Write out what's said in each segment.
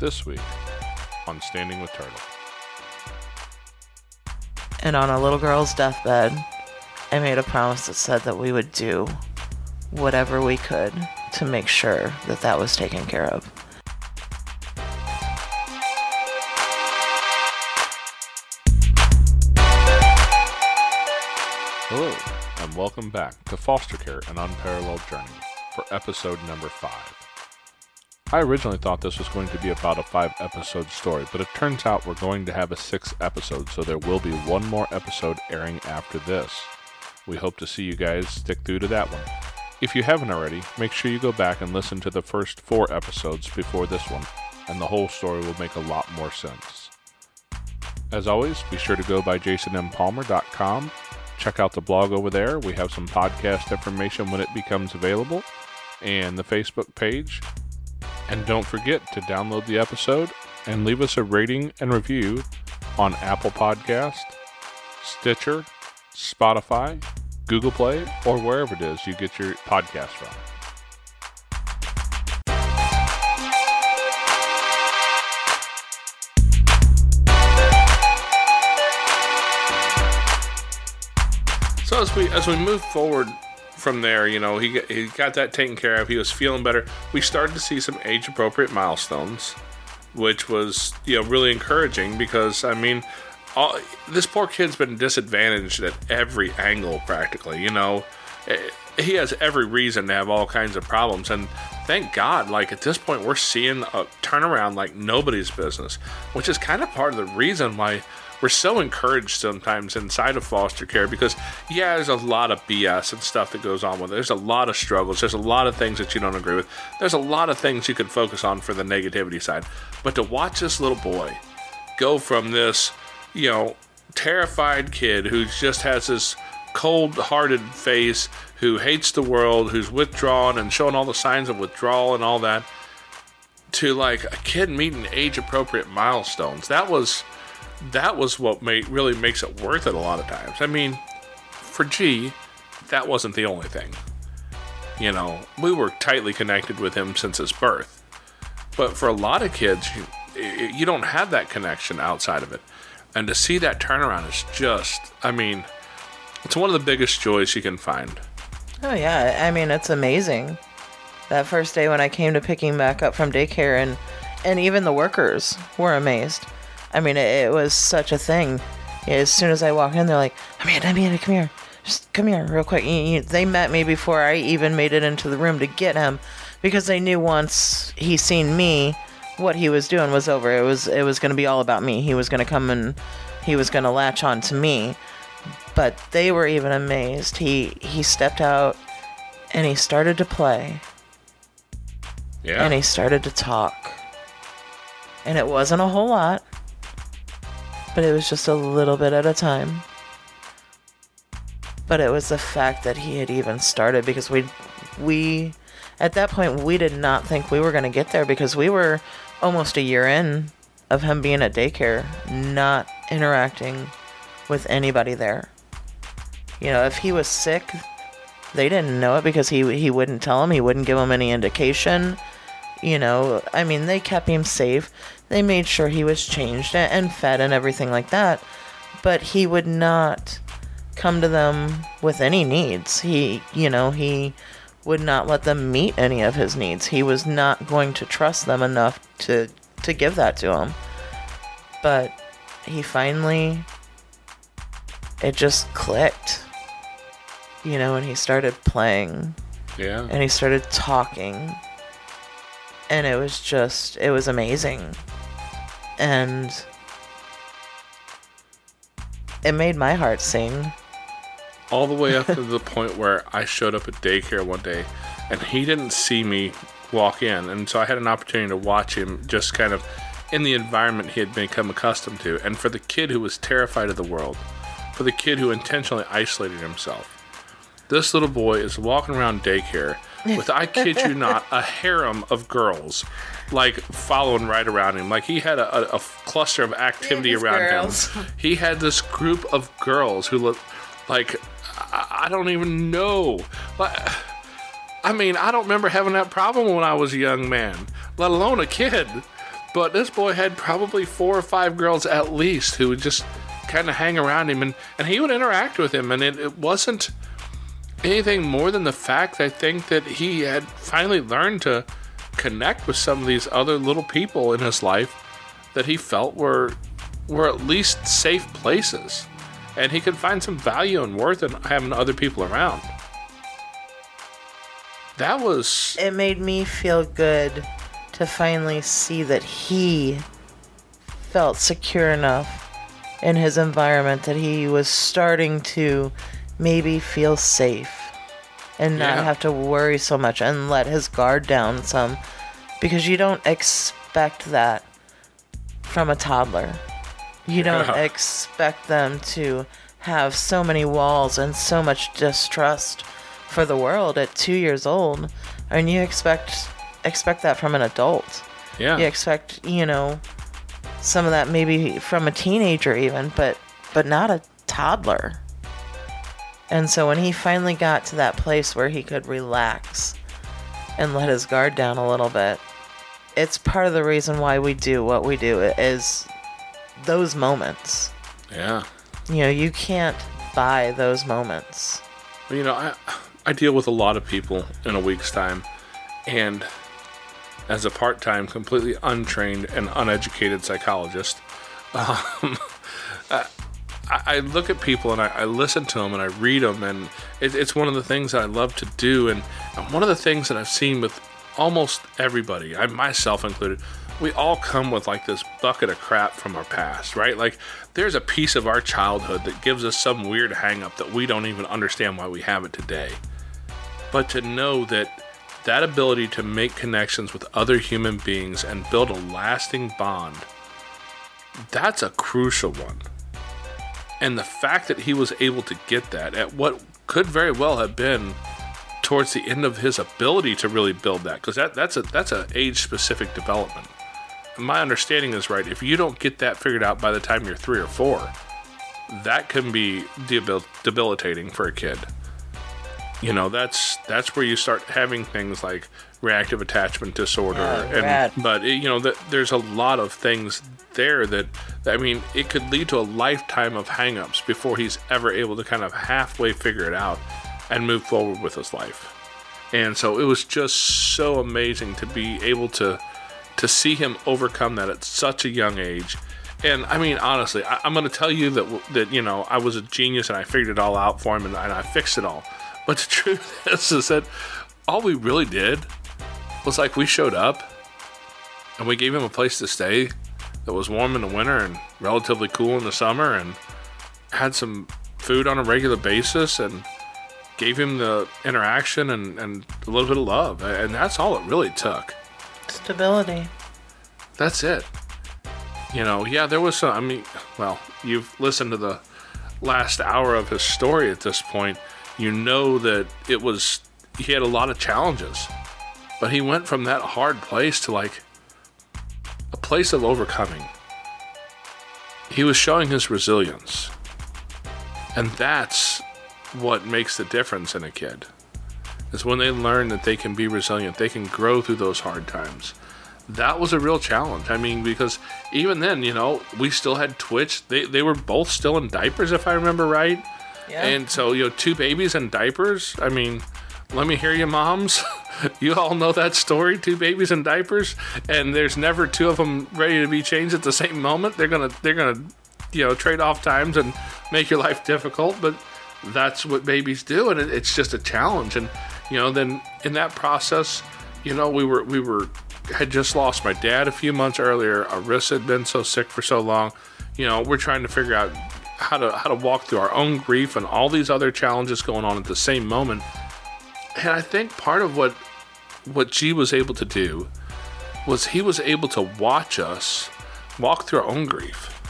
this week on Standing with Turtle. And on a little girl's deathbed, I made a promise that said that we would do whatever we could to make sure that that was taken care of. Hello, and welcome back to Foster Care An Unparalleled Journey for episode number five. I originally thought this was going to be about a five episode story, but it turns out we're going to have a six episode, so there will be one more episode airing after this. We hope to see you guys stick through to that one. If you haven't already, make sure you go back and listen to the first four episodes before this one, and the whole story will make a lot more sense. As always, be sure to go by jasonmpalmer.com. Check out the blog over there. We have some podcast information when it becomes available, and the Facebook page. And don't forget to download the episode and leave us a rating and review on Apple Podcast, Stitcher, Spotify, Google Play, or wherever it is you get your podcast from. So as we as we move forward from there, you know, he got, he got that taken care of. He was feeling better. We started to see some age appropriate milestones, which was you know really encouraging because I mean, all, this poor kid's been disadvantaged at every angle practically. You know, Eh, he has every reason to have all kinds of problems, and thank God, like at this point, we're seeing a turnaround like nobody's business, which is kind of part of the reason why we're so encouraged sometimes inside of foster care because yeah there's a lot of bs and stuff that goes on with it. There's a lot of struggles. There's a lot of things that you don't agree with. There's a lot of things you could focus on for the negativity side. But to watch this little boy go from this you know terrified kid who just has this cold-hearted face who hates the world who's withdrawn and showing all the signs of withdrawal and all that to like a kid meeting age appropriate milestones. That was that was what made, really makes it worth it a lot of times. I mean, for G, that wasn't the only thing. You know, we were tightly connected with him since his birth. But for a lot of kids, you, you don't have that connection outside of it. And to see that turnaround is just, I mean, it's one of the biggest joys you can find. Oh yeah, I mean it's amazing. That first day when I came to pick him back up from daycare and and even the workers were amazed. I mean, it, it was such a thing. As soon as I walk in, they're like, Amanda, Amanda, come here. Just come here real quick. You- you- They met me before I even made it into the room to get him because they knew once he seen me, what he was doing was over. It was it was going to be all about me. He was going to come and he was going to latch on to me. But they were even amazed. He he stepped out and he started to play Yeah. and he started to talk. And it wasn't a whole lot, but it was just a little bit at a time. But it was the fact that he had even started because we we at that point we did not think we were going to get there because we were almost a year in of him being at daycare, not interacting with anybody there. You know, if he was sick, they didn't know it because he he wouldn't tell them. He wouldn't give them any indication. You know, I mean, they kept him safe. They made sure he was changed and fed and everything like that. But he would not come to them with any needs. He, you know, he would not let them meet any of his needs. He was not going to trust them enough to to give that to him. But he finally it just clicked. You know, and he started playing yeah. and he started talking and it was just it was amazing and it made my heart sing all the way up to the point where I showed up at daycare one day and he didn't see me walk in. And so I had an opportunity to watch him just kind of in the environment he had become accustomed to. And for the kid who was terrified of the world, for the kid who intentionally isolated himself, this little boy is walking around daycare with, I kid you not, a harem of girls. Like following right around him, like he had a, a, a cluster of activity around girls. him. He had this group of girls who looked like I, I don't even know. Like, I mean, I don't remember having that problem when I was a young man, let alone a kid. But this boy had probably four or five girls at least who would just kind of hang around him and, and he would interact with him. And it, it wasn't anything more than the fact, I think, that he had finally learned to connect with some of these other little people in his life that he felt were were at least safe places. And he could find some value and worth in having other people around. That was It made me feel good to finally see that he felt secure enough in his environment that he was starting to maybe feel safe and not Yeah. have to worry so much and let his guard down some because you don't expect that from a toddler. You don't Yeah. expect them to have so many walls and so much distrust for the world at 2 years old and you expect expect that from an adult. yeah You expect, you know, some of that maybe from a teenager even, but but not a toddler. And so when he finally got to that place where he could relax and let his guard down a little bit, it's part of the reason why we do what we do is those moments. yeah You know, you can't buy those moments. you know i i deal with a lot of people in a week's time and as a part-time completely untrained and uneducated psychologist um, I, I look at people and I, I listen to them and I read them and it, it's one of the things that I love to do and, and one of the things that I've seen with almost everybody, I myself included, we all come with like this bucket of crap from our past, right? Like there's a piece of our childhood that gives us some weird hang up that we don't even understand why we have it today. But to know that that ability to make connections with other human beings and build a lasting bond, that's a crucial one. And the fact that he was able to get that at what could very well have been towards the end of his ability to really build that, because that, that's a that's a age specific development. My understanding is right. If you don't get that figured out by the time you're three or four, that can be debil- debilitating for a kid. You know, that's that's where you start having things like reactive attachment disorder, Yeah, and rad. but it, you know that there's a lot of things there that I mean, it could lead to a lifetime of hangups before he's ever able to kind of halfway figure it out and move forward with his life. And so it was just so amazing to be able to to see him overcome that at such a young age. And I mean, honestly, I, I'm going to tell you that that you know I was a genius and I figured it all out for him and, and I fixed it all. But the truth is, is that all we really did was like we showed up and we gave him a place to stay that was warm in the winter and relatively cool in the summer and had some food on a regular basis and gave him the interaction and, and a little bit of love. And that's all it really took. Stability. That's it. You know, yeah, there was some. I mean, well, you've listened to the last hour of his story at this point. You know that it was, he had a lot of challenges. But he went from that hard place to like a place of overcoming. He was showing his resilience. And that's what makes the difference in a kid. Is when they learn that they can be resilient, they can grow through those hard times that was a real challenge. I mean, because even then, you know, we still had Twitch. They they were both still in diapers, if I remember right. Yeah. And so, you know, two babies in diapers. I mean, let me hear you, moms. you all know that story. Two babies in diapers, and there's never two of them ready to be changed at the same moment. They're gonna they're gonna, you know, trade off times and make your life difficult. But that's what babies do, and it, it's just a challenge. And you know, then in that process, you know, we were we were had just lost my dad a few months earlier. Arissa had been so sick for so long. You know, we're trying to figure out how to how to walk through our own grief and all these other challenges going on at the same moment. And I think part of what what G was able to do was he was able to watch us walk through our own grief,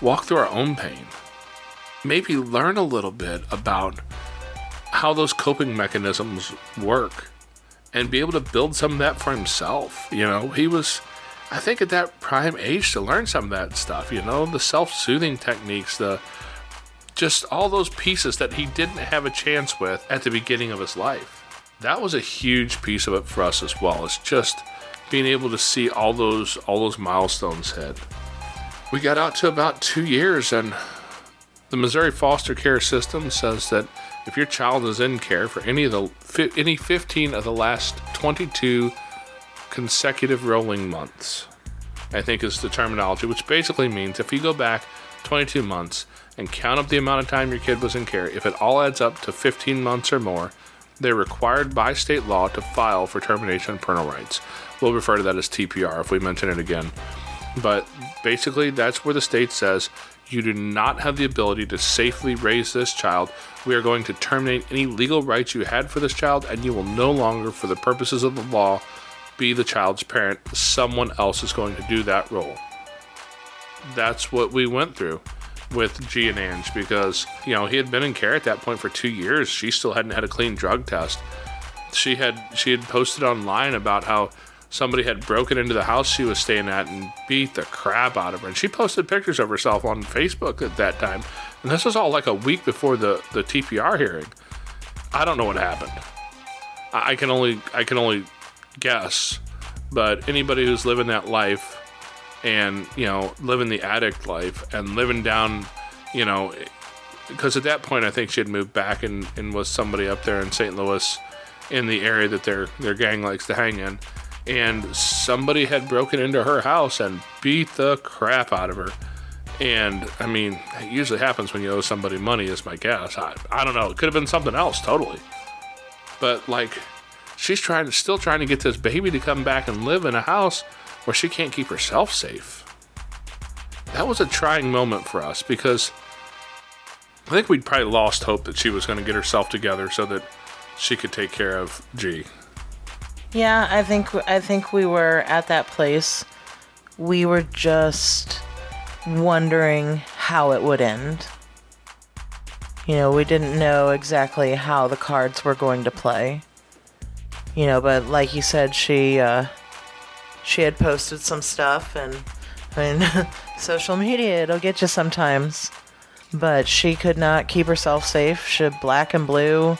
walk through our own pain, maybe learn a little bit about how those coping mechanisms work and be able to build some of that for himself. You know, he was, I think, at that prime age to learn some of that stuff, you know, the self soothing techniques, the just all those pieces that he didn't have a chance with at the beginning of his life. That was a huge piece of it for us as well. It's just being able to see all those all those milestones hit. We got out to about two years, and the Missouri foster care system says that if your child is in care for any of the any 15 of the last 22 consecutive rolling months, I think is the terminology, which basically means if you go back 22 months and count up the amount of time your kid was in care, if it all adds up to 15 months or more, they're required by state law to file for termination of parental rights. We'll refer to that as TPR if we mention it again. But basically, that's where the state says you do not have the ability to safely raise this child. We are going to terminate any legal rights you had for this child, and you will no longer, for the purposes of the law, be the child's parent. Someone else is going to do that role. That's what we went through with G and Ange because, you know, he had been in care at that point for two years. She still hadn't had a clean drug test. She had she had posted online about how somebody had broken into the house she was staying at and beat the crap out of her. And she posted pictures of herself on Facebook at that time. And this was all like a week before the, the TPR hearing. I don't know what happened. I can only I can only guess. But anybody who's living that life and, you know, living the addict life and living down, you know, because at that point I think she had moved back and, and was somebody up there in St. Louis in the area that their their gang likes to hang in and somebody had broken into her house and beat the crap out of her. And I mean, it usually happens when you owe somebody money, is my guess. I, I don't know. It could have been something else, totally. But like, she's trying to still trying to get this baby to come back and live in a house where she can't keep herself safe. That was a trying moment for us because I think we'd probably lost hope that she was going to get herself together so that she could take care of G. Yeah, I think I think we were at that place. We were just wondering how it would end. You know, we didn't know exactly how the cards were going to play. You know, but like you said, she uh, she had posted some stuff, and I mean, social media it'll get you sometimes. But she could not keep herself safe. She had black and blue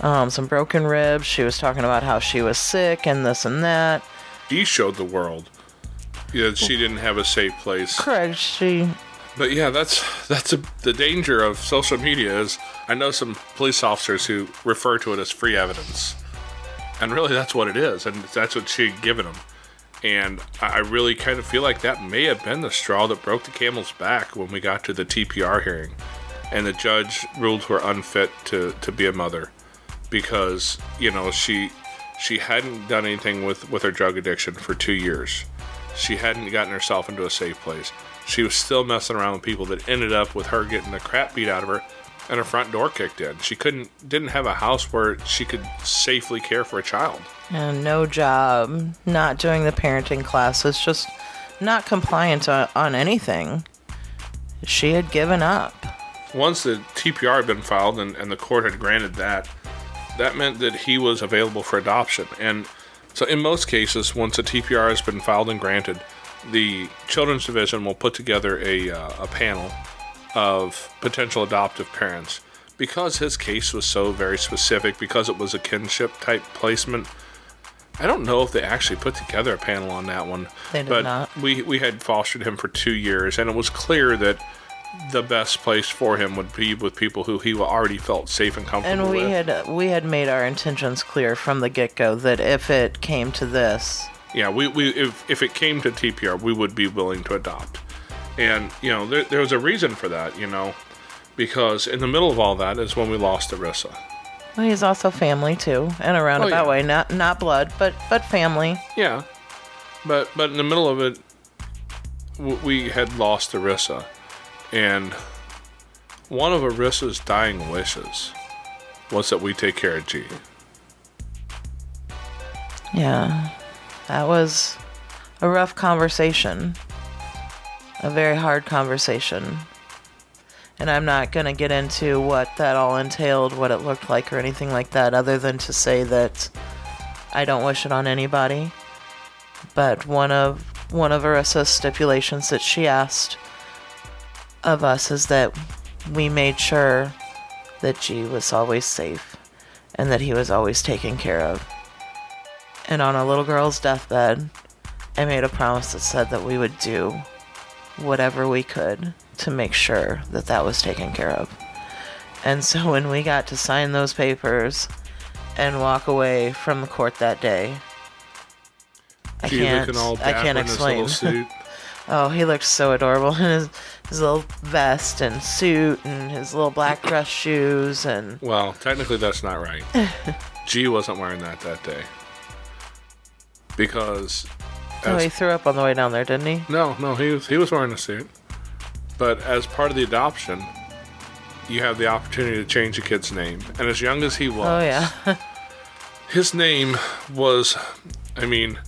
um, some broken ribs. She was talking about how she was sick and this and that. He showed the world that she didn't have a safe place. Correct. She. But yeah, that's that's a, the danger of social media. Is I know some police officers who refer to it as free evidence, and really that's what it is, and that's what she had given them. And I really kind of feel like that may have been the straw that broke the camel's back when we got to the TPR hearing, and the judge ruled her unfit to to be a mother because you know she she hadn't done anything with with her drug addiction for two years. She hadn't gotten herself into a safe place. She was still messing around with people that ended up with her getting the crap beat out of her and her front door kicked in. She couldn't didn't have a house where she could safely care for a child. And no job, not doing the parenting classes, just not compliant on, on anything. She had given up. Once the TPR had been filed and, and the court had granted that, that meant that he was available for adoption. And so, in most cases, once a TPR has been filed and granted, the Children's Division will put together a, uh, a panel of potential adoptive parents. Because his case was so very specific, because it was a kinship type placement, I don't know if they actually put together a panel on that one. They did but not. We, we had fostered him for two years, and it was clear that the best place for him would be with people who he already felt safe and comfortable And we with. had we had made our intentions clear from the get go that if it came to this, yeah, we, we if, if it came to TPR, we would be willing to adopt. And, you know, there, there was a reason for that, you know, because in the middle of all that is when we lost Arissa. well, he's also family too, in a roundabout oh, yeah. way, not not blood, but but family. Yeah. But but in the middle of it, w- we had lost Arissa. And one of Arissa's dying wishes was that we take care of G. Yeah, that was a rough conversation, a very hard conversation. And I'm not going to get into what that all entailed, what it looked like, or anything like that, other than to say that I don't wish it on anybody. But one of one of Arissa's stipulations that she asked of us is that we made sure that G was always safe and that he was always taken care of. And on a little girl's deathbed, I made a promise that said that we would do whatever we could to make sure that that was taken care of. And so when we got to sign those papers and walk away from the court that day, I Gee, can't. all I can't explain. suit. Oh, he looked so adorable in his, his little vest and suit and his little black dress shoes and Well, technically that's not right. G wasn't wearing that that day. Because oh, as- he threw up on the way down there, didn't he? no, no, he was he was wearing a suit. But as part of the adoption, you have the opportunity to change a kid's name. And as young as he oh, was, Oh yeah, his name was I mean,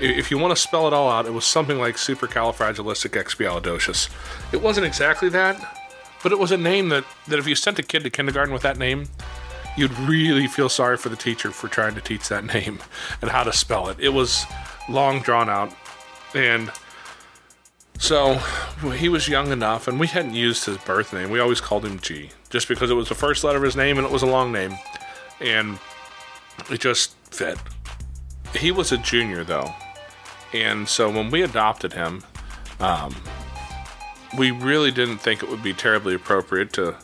if you want to spell it all out, it was something like supercalifragilisticexpialidocious. It wasn't exactly that, but it was a name that, that if you sent a kid to kindergarten with that name, you'd really feel sorry for the teacher for trying to teach that name and how to spell it. It was long drawn out. And so he was young enough, and we hadn't used his birth name. We always called him G, just because it was the first letter of his name and it was a long name. And it just fit. He was a junior, though. And so when we adopted him, um, we really didn't think it would be terribly appropriate to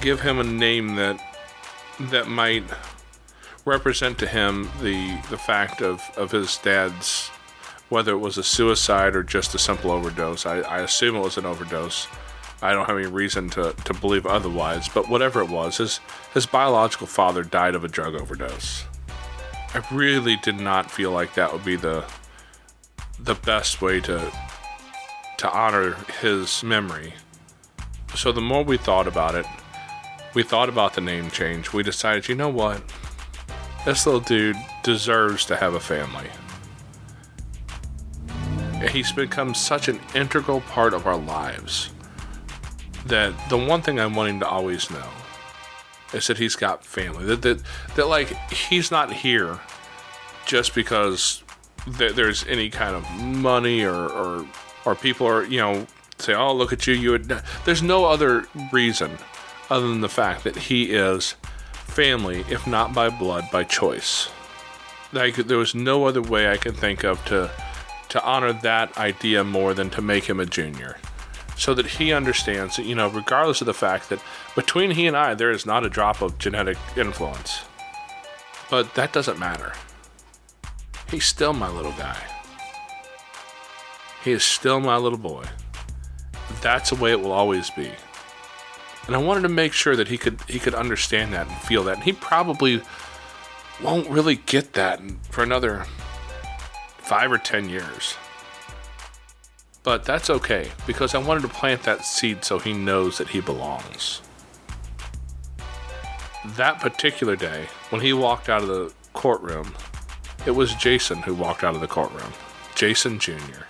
give him a name that that might represent to him the the fact of, of his dad's whether it was a suicide or just a simple overdose. I, I assume it was an overdose. I don't have any reason to, to believe otherwise, but whatever it was, his his biological father died of a drug overdose. I really did not feel like that would be the the best way to to honor his memory. So the more we thought about it, we thought about the name change. We decided, you know what? This little dude deserves to have a family. He's become such an integral part of our lives that the one thing I want him to always know is that he's got family. That that, that like he's not here just because th- there's any kind of money or, or or people are you know say oh look at you you would there's no other reason other than the fact that he is family if not by blood by choice. Like there was no other way I could think of to to honor that idea more than to make him a junior. So that he understands that you know regardless of the fact that between he and I there is not a drop of genetic influence. But that doesn't matter. He's still my little guy. He is still my little boy. That's the way it will always be and I wanted to make sure that he could he could understand that and feel that and he probably won't really get that for another 5 or 10 years but that's okay because I wanted to plant that seed so he knows that he belongs. That particular day, when he walked out of the courtroom, it was Jason who walked out of the courtroom. Jason Jr.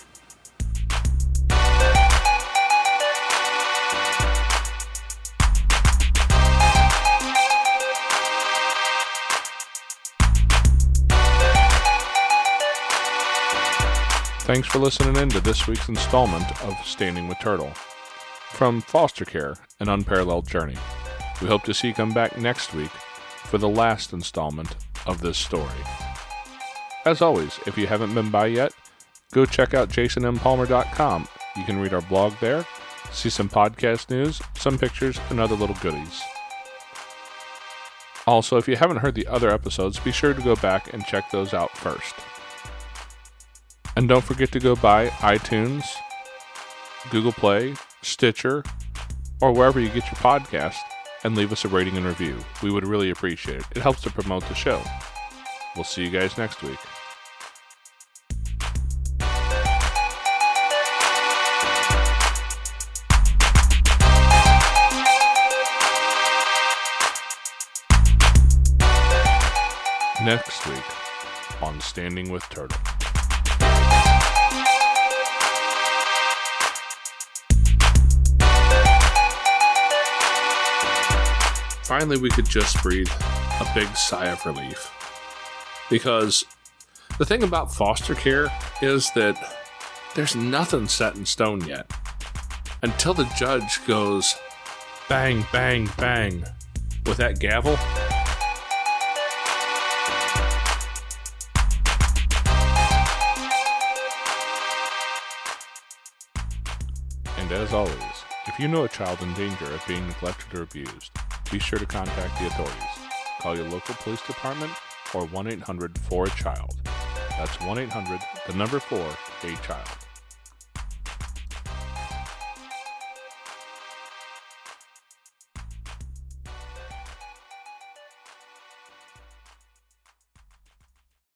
Thanks for listening in to this week's installment of Standing with Turtle. From foster care, an unparalleled journey. We hope to see you come back next week for the last installment of this story. As always, if you haven't been by yet, go check out jasonmpalmer.com. You can read our blog there, see some podcast news, some pictures, and other little goodies. Also, if you haven't heard the other episodes, be sure to go back and check those out first. And don't forget to go by iTunes, Google Play, Stitcher, or wherever you get your podcast and leave us a rating and review. We would really appreciate it. It helps to promote the show. We'll see you guys next week. Next week on Standing with Turtle. finally we could just breathe a big sigh of relief. Because the thing about foster care is that there's nothing set in stone yet. Until the judge goes bang, bang, bang with that gavel. And as always, if you know a child in danger of being neglected or abused, be sure to contact the authorities. Call your local police department or 1 800 4 a child. That's 1 800 the number 4 a child.